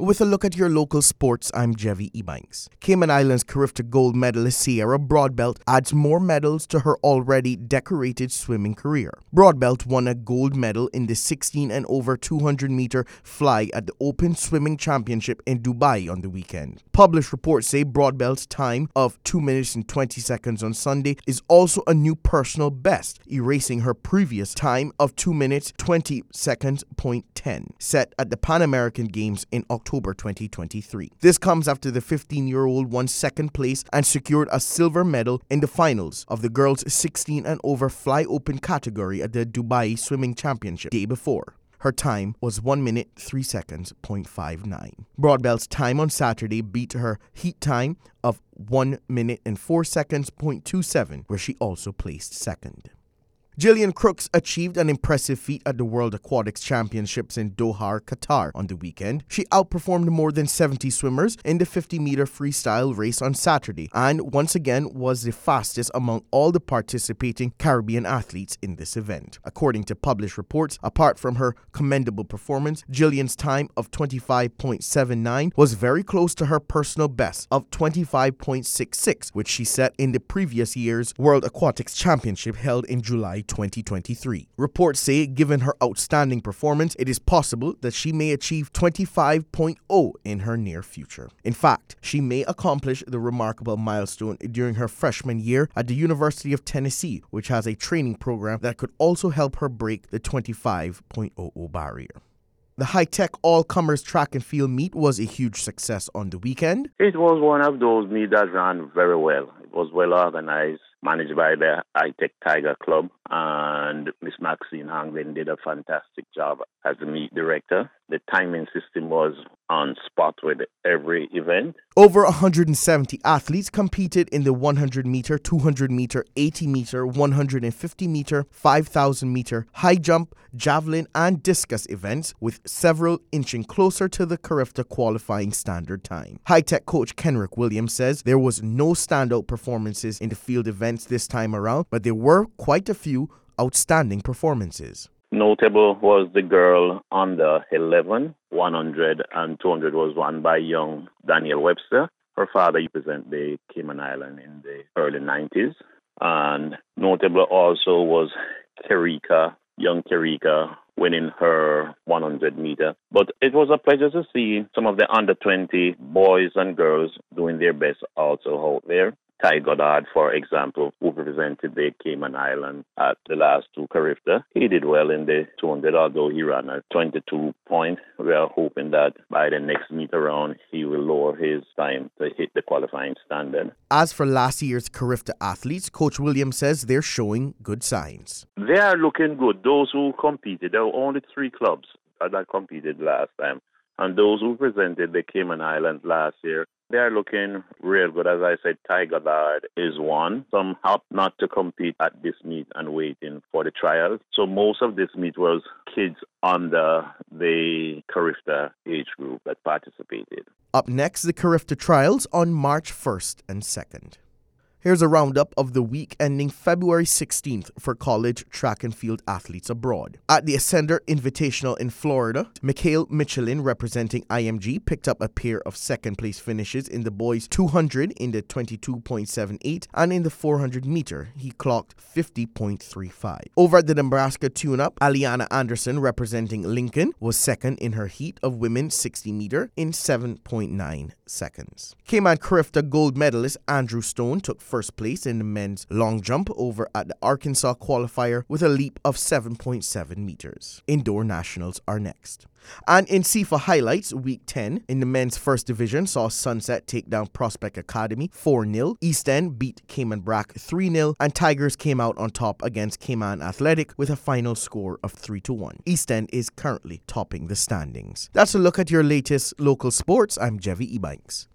With a look at your local sports, I'm Jevi Ebanks. Cayman Islands Carifta gold medalist Sierrah Broadbelt adds more medals to her already decorated swimming career. Broadbelt won a gold medal in the 16 and over 200 meter fly at the Open Swimming Championship in Dubai on the weekend. Published reports say Broadbelt's time of 2 minutes and 20 seconds on Sunday is also a new personal best, erasing her previous time of 2 minutes 20 seconds point 10 set at the Pan American Games in October. October 2023. This comes after the 15 year old won second place and secured a silver medal in the finals of the girls 16 and over fly open category at the Dubai Swimming Championship day before. Her time was 1 minute 3 seconds 0.59. Broadbelt's time on Saturday beat her heat time of 1 minute and 4 seconds 0.27 where she also placed second. Jillian Crooks achieved an impressive feat at the World Aquatics Championships in Doha, Qatar on the weekend. She outperformed more than 70 swimmers in the 50 meter freestyle race on Saturday and once again was the fastest among all the participating Caribbean athletes in this event. According to published reports, apart from her commendable performance, Jillian's time of 25.79 was very close to her personal best of 25.66, which she set in the previous year's World Aquatics Championship held in July 2023. Reports say, given her outstanding performance, it is possible that she may achieve 25.0 in her near future. In fact, she may accomplish the remarkable milestone during her freshman year at the University of Tennessee, which has a training program that could also help her break the 25.00 barrier. The Hy-Tech all comers track and field meet was a huge success on the weekend. It was one of those meets that ran very well. It was well organized managed by the Hy-Tech Tiger Club. And Miss Maxine Hanglin did a fantastic job as the meet director. The timing system was on spot with every event. Over 170 athletes competed in the 100 meter, 200 meter, 80 meter, 150 meter, 5,000 meter, high jump, javelin, and discus events, with several inching closer to the Carifta qualifying standard time. Hy-Tech coach Kenrick Williams says there was no standout performances in the field events this time around, but there were quite a few outstanding performances. Notable was the girl under 11, 100 and 200 was won by young Daniel Webster. Her father represented the Cayman Island in the early 90s. And notable also was Kerika, young Kerika, winning her 100 meter. But it was a pleasure to see some of the under 20 boys and girls doing their best also out there. Ty Goddard, for example, who represented the Cayman Island at the last two Carifta. He did well in the 200, although he ran a 22 point. We are hoping that by the next meet around, he will lower his time to hit the qualifying standard. As for last year's Carifta athletes, Coach Williams says they're showing good signs. They are looking good. Those who competed, there were only three clubs that competed last time. And those who presented the Cayman Islands last year, they are looking real good. As I said, Tiger is one. Some help not to compete at this meet and waiting for the trials. So most of this meet was kids under the Carifta age group that participated. Up next, the Carifta trials on March 1st and 2nd. Here's a roundup of the week ending February 16th for college track and field athletes abroad. At the Ascender Invitational in Florida, Mikhail Michelin, representing IMG, picked up a pair of second place finishes in the boys 200 in the 22.78 and in the 400 meter, he clocked 50.35. Over at the Nebraska tune up, Aliana Anderson, representing Lincoln, was second in her heat of women 60 meter in 7.9 seconds. Cayman Carifta gold medalist Andrew Stone took first place in the men's long jump over at the Arkansas qualifier with a leap of 7.7 meters. Indoor nationals are next. And in CIFA highlights, week 10 in the men's first division saw Sunset take down Prospect Academy 4 0. East End beat Cayman Brac 3 0, and Tigers came out on top against Cayman Athletic with a final score of 3 1. East End is currently topping the standings. That's a look at your latest local sports. I'm Jevi Ebanks.